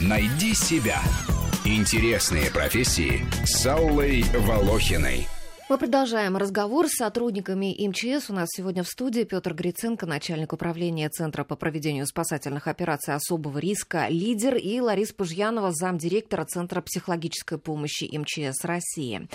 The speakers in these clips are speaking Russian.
Найди себя. Интересные профессии с Аллой Волохиной. Мы продолжаем разговор с сотрудниками МЧС. У нас сегодня в студии Петр Гриценко, начальник управления Центра по проведению спасательных операций особого риска, лидер, и Лариса Пужьянова, замдиректора Центра психологической помощи МЧС России.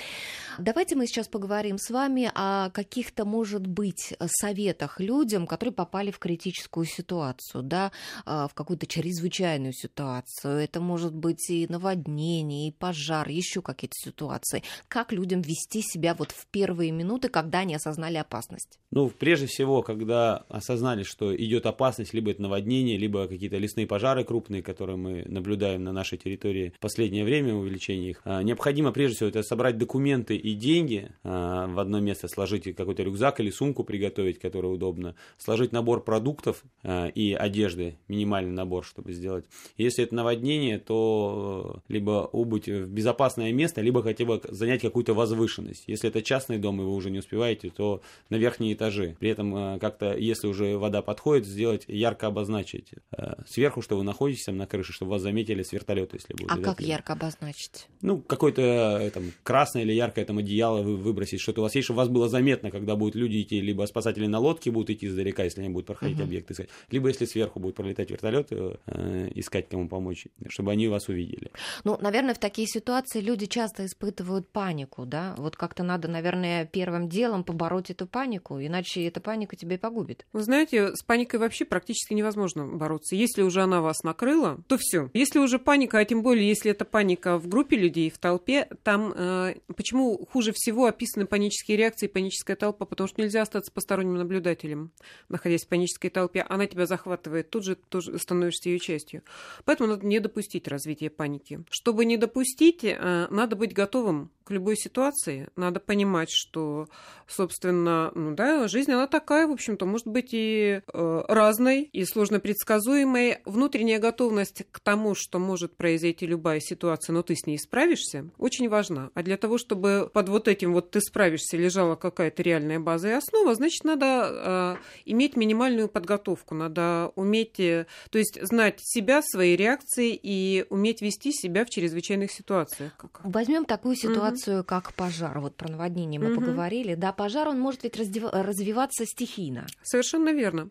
Давайте мы сейчас поговорим с вами о каких-то, может быть, советах людям, которые попали в критическую ситуацию, да, а, в какую-то чрезвычайную ситуацию. Это может быть и наводнение, и пожар, еще какие-то ситуации. Как людям вести себя вот в первые минуты, когда они осознали опасность? Ну, прежде всего, когда осознали, что идет опасность, либо это наводнение, либо какие-то лесные пожары крупные, которые мы наблюдаем на нашей территории в последнее время, увеличение их, а, необходимо прежде всего это собрать документы и деньги а, в одно место, сложить какой-то рюкзак или сумку приготовить, которая удобно, сложить набор продуктов а, и одежды, минимальный набор, чтобы сделать. Если это наводнение, то либо убыть в безопасное место, либо хотя бы занять какую-то возвышенность. Если это частный дом, и вы уже не успеваете, то на верхние этажи. При этом э, как-то, если уже вода подходит, сделать ярко обозначить э, сверху, что вы находитесь там на крыше, чтобы вас заметили с вертолета, если будет. А как ярко обозначить? Ну, какое-то э, там красное или яркое там одеяло вы выбросить, что-то у вас есть, чтобы вас было заметно, когда будут люди идти, либо спасатели на лодке будут идти издалека, если они будут проходить uh-huh. объект искать, либо если сверху будет пролетать вертолет, э, искать кому помочь, чтобы они вас увидели. Ну, наверное, в такие ситуации люди часто испытывают панику, да? Вот как-то надо надо, наверное, первым делом побороть эту панику, иначе эта паника тебя и погубит. Вы знаете, с паникой вообще практически невозможно бороться. Если уже она вас накрыла, то все. Если уже паника, а тем более, если это паника в группе людей, в толпе, там э, почему хуже всего описаны панические реакции, паническая толпа, потому что нельзя остаться посторонним наблюдателем, находясь в панической толпе. Она тебя захватывает, тут же тоже становишься ее частью. Поэтому надо не допустить развития паники. Чтобы не допустить, э, надо быть готовым к любой ситуации. Надо понимать, что, собственно, ну да, жизнь, она такая, в общем-то, может быть и э, разной, и сложно предсказуемой. Внутренняя готовность к тому, что может произойти любая ситуация, но ты с ней справишься, очень важна. А для того, чтобы под вот этим вот ты справишься лежала какая-то реальная база и основа, значит, надо э, иметь минимальную подготовку, надо уметь, э, то есть знать себя, свои реакции и уметь вести себя в чрезвычайных ситуациях. Возьмем такую ситуацию, ситуацию, как пожар. Вот про наводнение мы угу. поговорили. Да, пожар, он может ведь развиваться стихийно. Совершенно верно.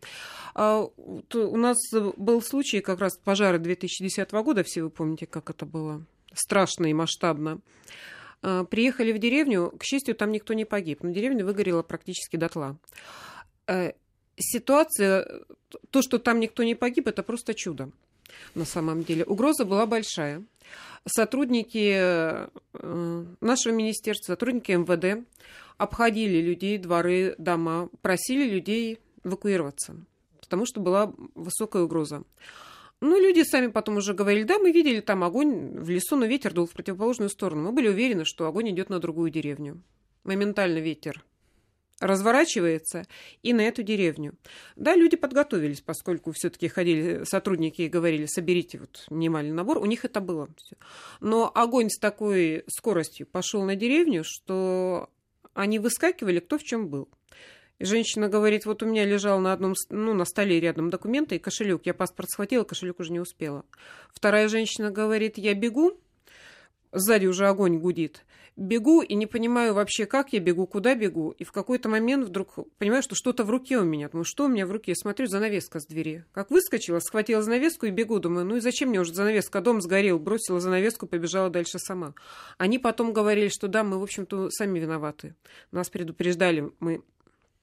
А, у нас был случай как раз пожара 2010 года, все вы помните, как это было страшно и масштабно. А, приехали в деревню, к счастью, там никто не погиб, но деревня выгорела практически дотла. Э, ситуация, то, что там никто не погиб, это просто чудо на самом деле. Угроза была большая сотрудники э, нашего министерства, сотрудники МВД обходили людей, дворы, дома, просили людей эвакуироваться, потому что была высокая угроза. Ну, люди сами потом уже говорили, да, мы видели там огонь в лесу, но ветер дул в противоположную сторону. Мы были уверены, что огонь идет на другую деревню. Моментально ветер разворачивается и на эту деревню. Да, люди подготовились, поскольку все-таки ходили сотрудники и говорили, соберите вот минимальный набор, у них это было. Но огонь с такой скоростью пошел на деревню, что они выскакивали, кто в чем был. Женщина говорит, вот у меня лежал на одном, ну, на столе рядом документы и кошелек. Я паспорт схватила, кошелек уже не успела. Вторая женщина говорит, я бегу, сзади уже огонь гудит. Бегу и не понимаю вообще, как я бегу, куда бегу. И в какой-то момент вдруг понимаю, что что-то в руке у меня. Думаю, что у меня в руке? Смотрю, занавеска с двери. Как выскочила, схватила занавеску и бегу. Думаю, ну и зачем мне уже занавеска? Дом сгорел. Бросила занавеску, побежала дальше сама. Они потом говорили, что да, мы, в общем-то, сами виноваты. Нас предупреждали, мы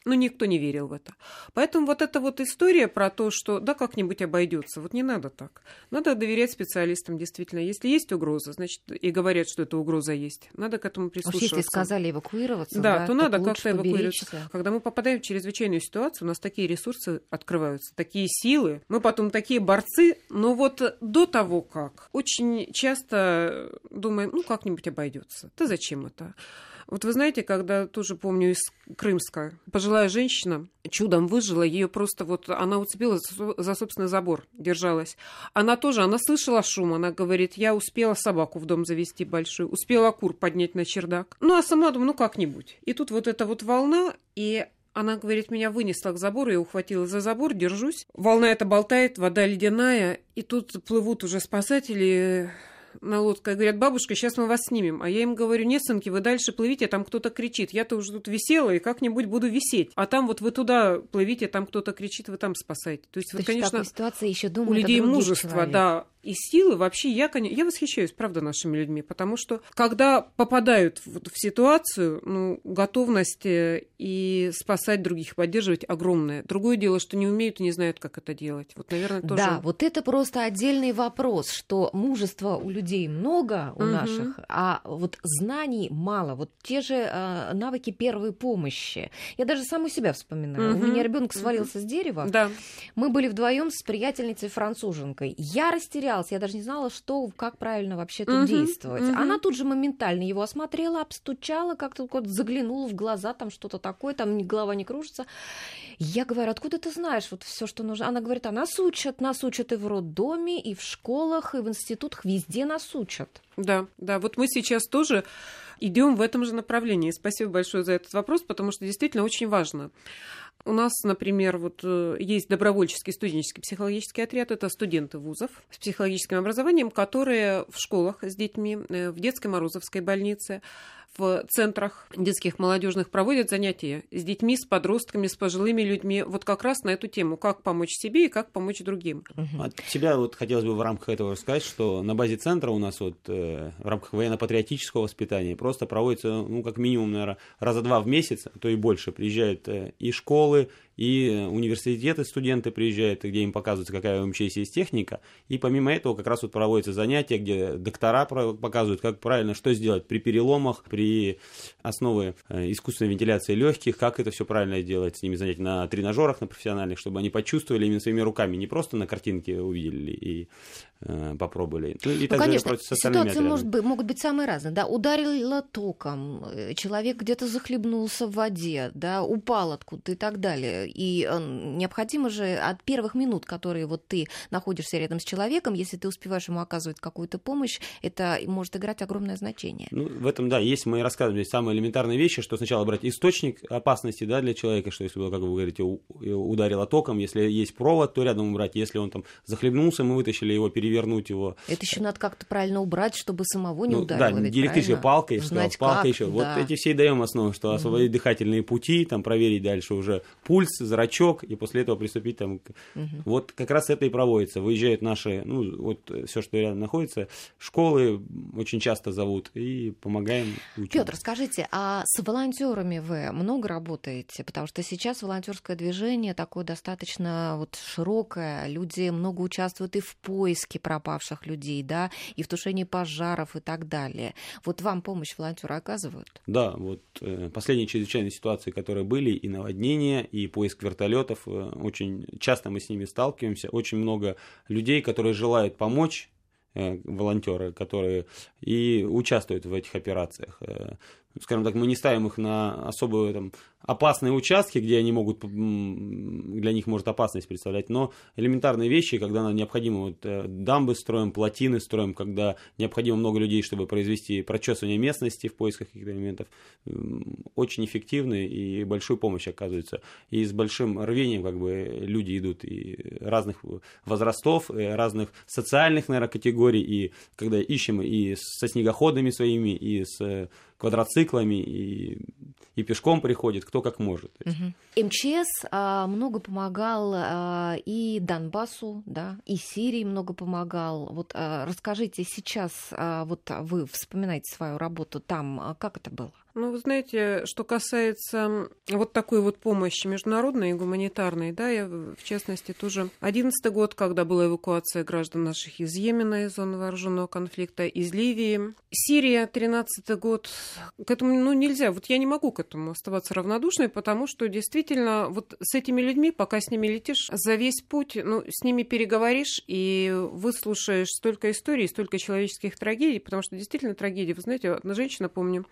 но никто не верил в это. Поэтому вот эта вот история про то, что да, как-нибудь обойдется, вот не надо так. Надо доверять специалистам, действительно. Если есть угроза, значит, и говорят, что эта угроза есть, надо к этому прислушиваться. Уж если сказали эвакуироваться, да, да то, то надо как-то эвакуироваться. Когда мы попадаем в чрезвычайную ситуацию, у нас такие ресурсы открываются, такие силы, мы потом такие борцы, но вот до того как, очень часто думаем, ну, как-нибудь обойдется. Да зачем это? Вот вы знаете, когда тоже помню из Крымска, пожилая женщина чудом выжила, ее просто вот, она уцепилась за собственный забор, держалась. Она тоже, она слышала шум, она говорит, я успела собаку в дом завести большую, успела кур поднять на чердак. Ну, а сама думаю, ну, как-нибудь. И тут вот эта вот волна, и Она, говорит, меня вынесла к забору, я ухватила за забор, держусь. Волна эта болтает, вода ледяная, и тут плывут уже спасатели на лодке. Говорят, бабушка, сейчас мы вас снимем. А я им говорю, нет, сынки, вы дальше плывите, там кто-то кричит. Я-то уже тут висела и как-нибудь буду висеть. А там вот вы туда плывите, там кто-то кричит, вы там спасаете. То есть, То вот, конечно, ситуации еще у людей мужество, да, и силы вообще я, я восхищаюсь, правда, нашими людьми, потому что когда попадают в, в ситуацию, ну, готовность э, и спасать других, поддерживать огромная. Другое дело, что не умеют и не знают, как это делать. Вот, наверное, тоже. Да, вот это просто отдельный вопрос, что мужества у людей много у угу. наших, а вот знаний мало. Вот те же э, навыки первой помощи. Я даже саму себя вспоминаю. Угу. У меня ребенок свалился угу. с дерева. Да. Мы были вдвоем с приятельницей француженкой. Я растерялась растерялась, я даже не знала, что, как правильно вообще тут uh-huh, действовать. Uh-huh. Она тут же моментально его осмотрела, обстучала, как-то вот заглянула в глаза, там что-то такое, там голова не кружится. Я говорю, откуда ты знаешь вот все, что нужно? Она говорит, а нас учат, нас учат и в роддоме, и в школах, и в институтах, везде нас учат. Да, да, вот мы сейчас тоже идем в этом же направлении. Спасибо большое за этот вопрос, потому что действительно очень важно. У нас, например, вот э, есть добровольческий студенческий психологический отряд. Это студенты вузов с психологическим образованием, которые в школах с детьми, э, в детской Морозовской больнице в центрах детских молодежных проводят занятия с детьми, с подростками, с пожилыми людьми, вот как раз на эту тему, как помочь себе и как помочь другим. От себя вот хотелось бы в рамках этого рассказать, что на базе центра у нас вот э, в рамках военно-патриотического воспитания просто проводится, ну, как минимум, наверное, раза два в месяц, а то и больше, приезжают э, и школы, и университеты студенты приезжают, где им показывается, какая в МЧС есть техника, и помимо этого как раз вот проводятся занятия, где доктора показывают, как правильно, что сделать при переломах, при основе э, искусственной вентиляции легких, как это все правильно делать, с ними занятия на тренажерах, на профессиональных, чтобы они почувствовали именно своими руками, не просто на картинке увидели и попробовали. Ну, и ну конечно, ситуации может быть, могут быть самые разные. Да, ударило током, э, человек где-то захлебнулся в воде, да, упал откуда-то и так далее и э, необходимо же от первых минут, которые вот ты находишься рядом с человеком, если ты успеваешь ему оказывать какую-то помощь, это может играть огромное значение. Ну, в этом, да, есть мы рассказываем здесь самые элементарные вещи, что сначала брать источник опасности, да, для человека, что если, как вы говорите, ударило током, если есть провод, то рядом убрать, если он там захлебнулся, мы вытащили его, перевернуть его. Это еще надо как-то правильно убрать, чтобы самого не ну, ударило. Да, электрическая палка, я сказал, палка еще. Да. Вот эти все даем основу, что освободить угу. дыхательные пути, там проверить дальше уже пульс, зрачок, и после этого приступить там. Угу. Вот как раз это и проводится. Выезжают наши, ну, вот все, что рядом находится, школы очень часто зовут и помогаем. Петр, скажите, а с волонтерами вы много работаете? Потому что сейчас волонтерское движение такое достаточно вот широкое, люди много участвуют и в поиске пропавших людей, да, и в тушении пожаров и так далее. Вот вам помощь волонтеры оказывают? Да, вот э, последние чрезвычайные ситуации, которые были, и наводнения, и по поиск вертолетов. Э, очень часто мы с ними сталкиваемся. Очень много людей, которые желают помочь э, волонтеры, которые и участвуют в этих операциях. Скажем так, мы не ставим их на особую там, опасные участки, где они могут, для них может опасность представлять, но элементарные вещи, когда нам необходимо вот, э, дамбы строим, плотины строим, когда необходимо много людей, чтобы произвести прочесывание местности в поисках каких-то элементов, очень эффективны и большую помощь оказывается. И с большим рвением как бы люди идут и разных возрастов, и разных социальных, наверное, категорий, и когда ищем и со снегоходами своими, и с квадроциклами, и, и пешком приходит, кто как может. Угу. МЧС а, много помогал а, и Донбассу, да, и Сирии много помогал. Вот а, расскажите сейчас, а, вот вы вспоминаете свою работу там, а как это было? Ну, вы знаете, что касается вот такой вот помощи международной и гуманитарной, да, я, в частности, тоже одиннадцатый год, когда была эвакуация граждан наших из Йемена, из зоны вооруженного конфликта, из Ливии. Сирия, тринадцатый год, к этому, ну, нельзя, вот я не могу к этому оставаться равнодушной, потому что действительно вот с этими людьми, пока с ними летишь, за весь путь, ну, с ними переговоришь и выслушаешь столько историй, столько человеческих трагедий, потому что действительно трагедии, вы знаете, одна женщина, помню,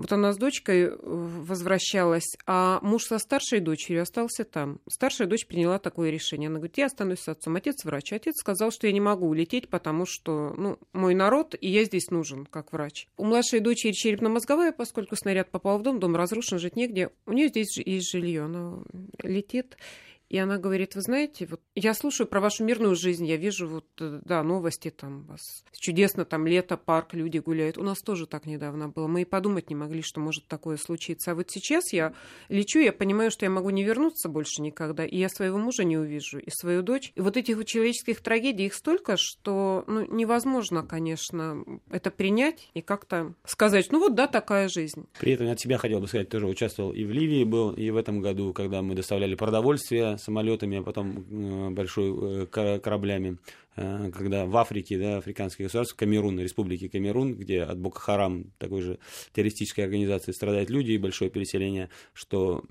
Вот она с дочкой э, возвращалась, а муж со старшей дочерью остался там. Старшая дочь приняла такое решение. Она говорит, я останусь с отцом. Отец врач. Отец сказал, что я не могу улететь, потому что ну, мой народ, и я здесь нужен как врач. У младшей дочери черепно-мозговая, поскольку снаряд попал в дом, дом разрушен, жить негде. У нее здесь есть жилье. Она летит. И она говорит, вы знаете, вот я слушаю про вашу мирную жизнь, я вижу вот, э, да, новости там, вас чудесно, там лето, парк, люди гуляют. У нас тоже так недавно было. Мы и подумать не могли, что может такое случиться. А вот сейчас я лечу, я понимаю, что я могу не вернуться больше никогда, и я своего мужа не увижу, и свою дочь. И вот этих вот человеческих трагедий, их столько, что ну, невозможно, конечно, это принять и как-то сказать, ну вот да, такая жизнь. При этом от себя хотел бы сказать, тоже участвовал и в Ливии был, и в этом году, когда мы доставляли продовольствие самолетами, а потом э, большой э, кораблями, э, когда в Африке, да, африканские государства, Камерун, республики Камерун, где от Бока Харам, такой же террористической организации, страдают люди и большое переселение, что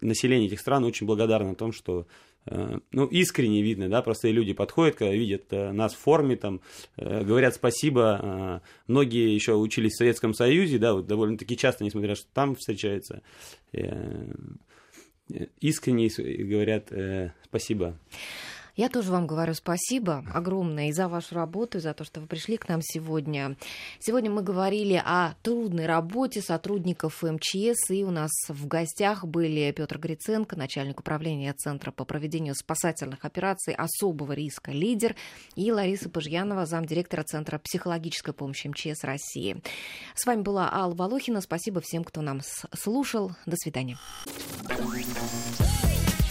население этих стран очень благодарно о том, что ну, искренне видно, да, простые люди подходят, когда видят нас в форме, там, говорят спасибо. Многие еще учились в Советском Союзе, да, вот довольно-таки часто, несмотря что там встречаются искренне говорят э, спасибо. Я тоже вам говорю спасибо огромное и за вашу работу, и за то, что вы пришли к нам сегодня. Сегодня мы говорили о трудной работе сотрудников МЧС, и у нас в гостях были Петр Гриценко, начальник управления Центра по проведению спасательных операций особого риска «Лидер», и Лариса Пыжьянова, замдиректора Центра психологической помощи МЧС России. С вами была Алла Волохина. Спасибо всем, кто нам слушал. До свидания.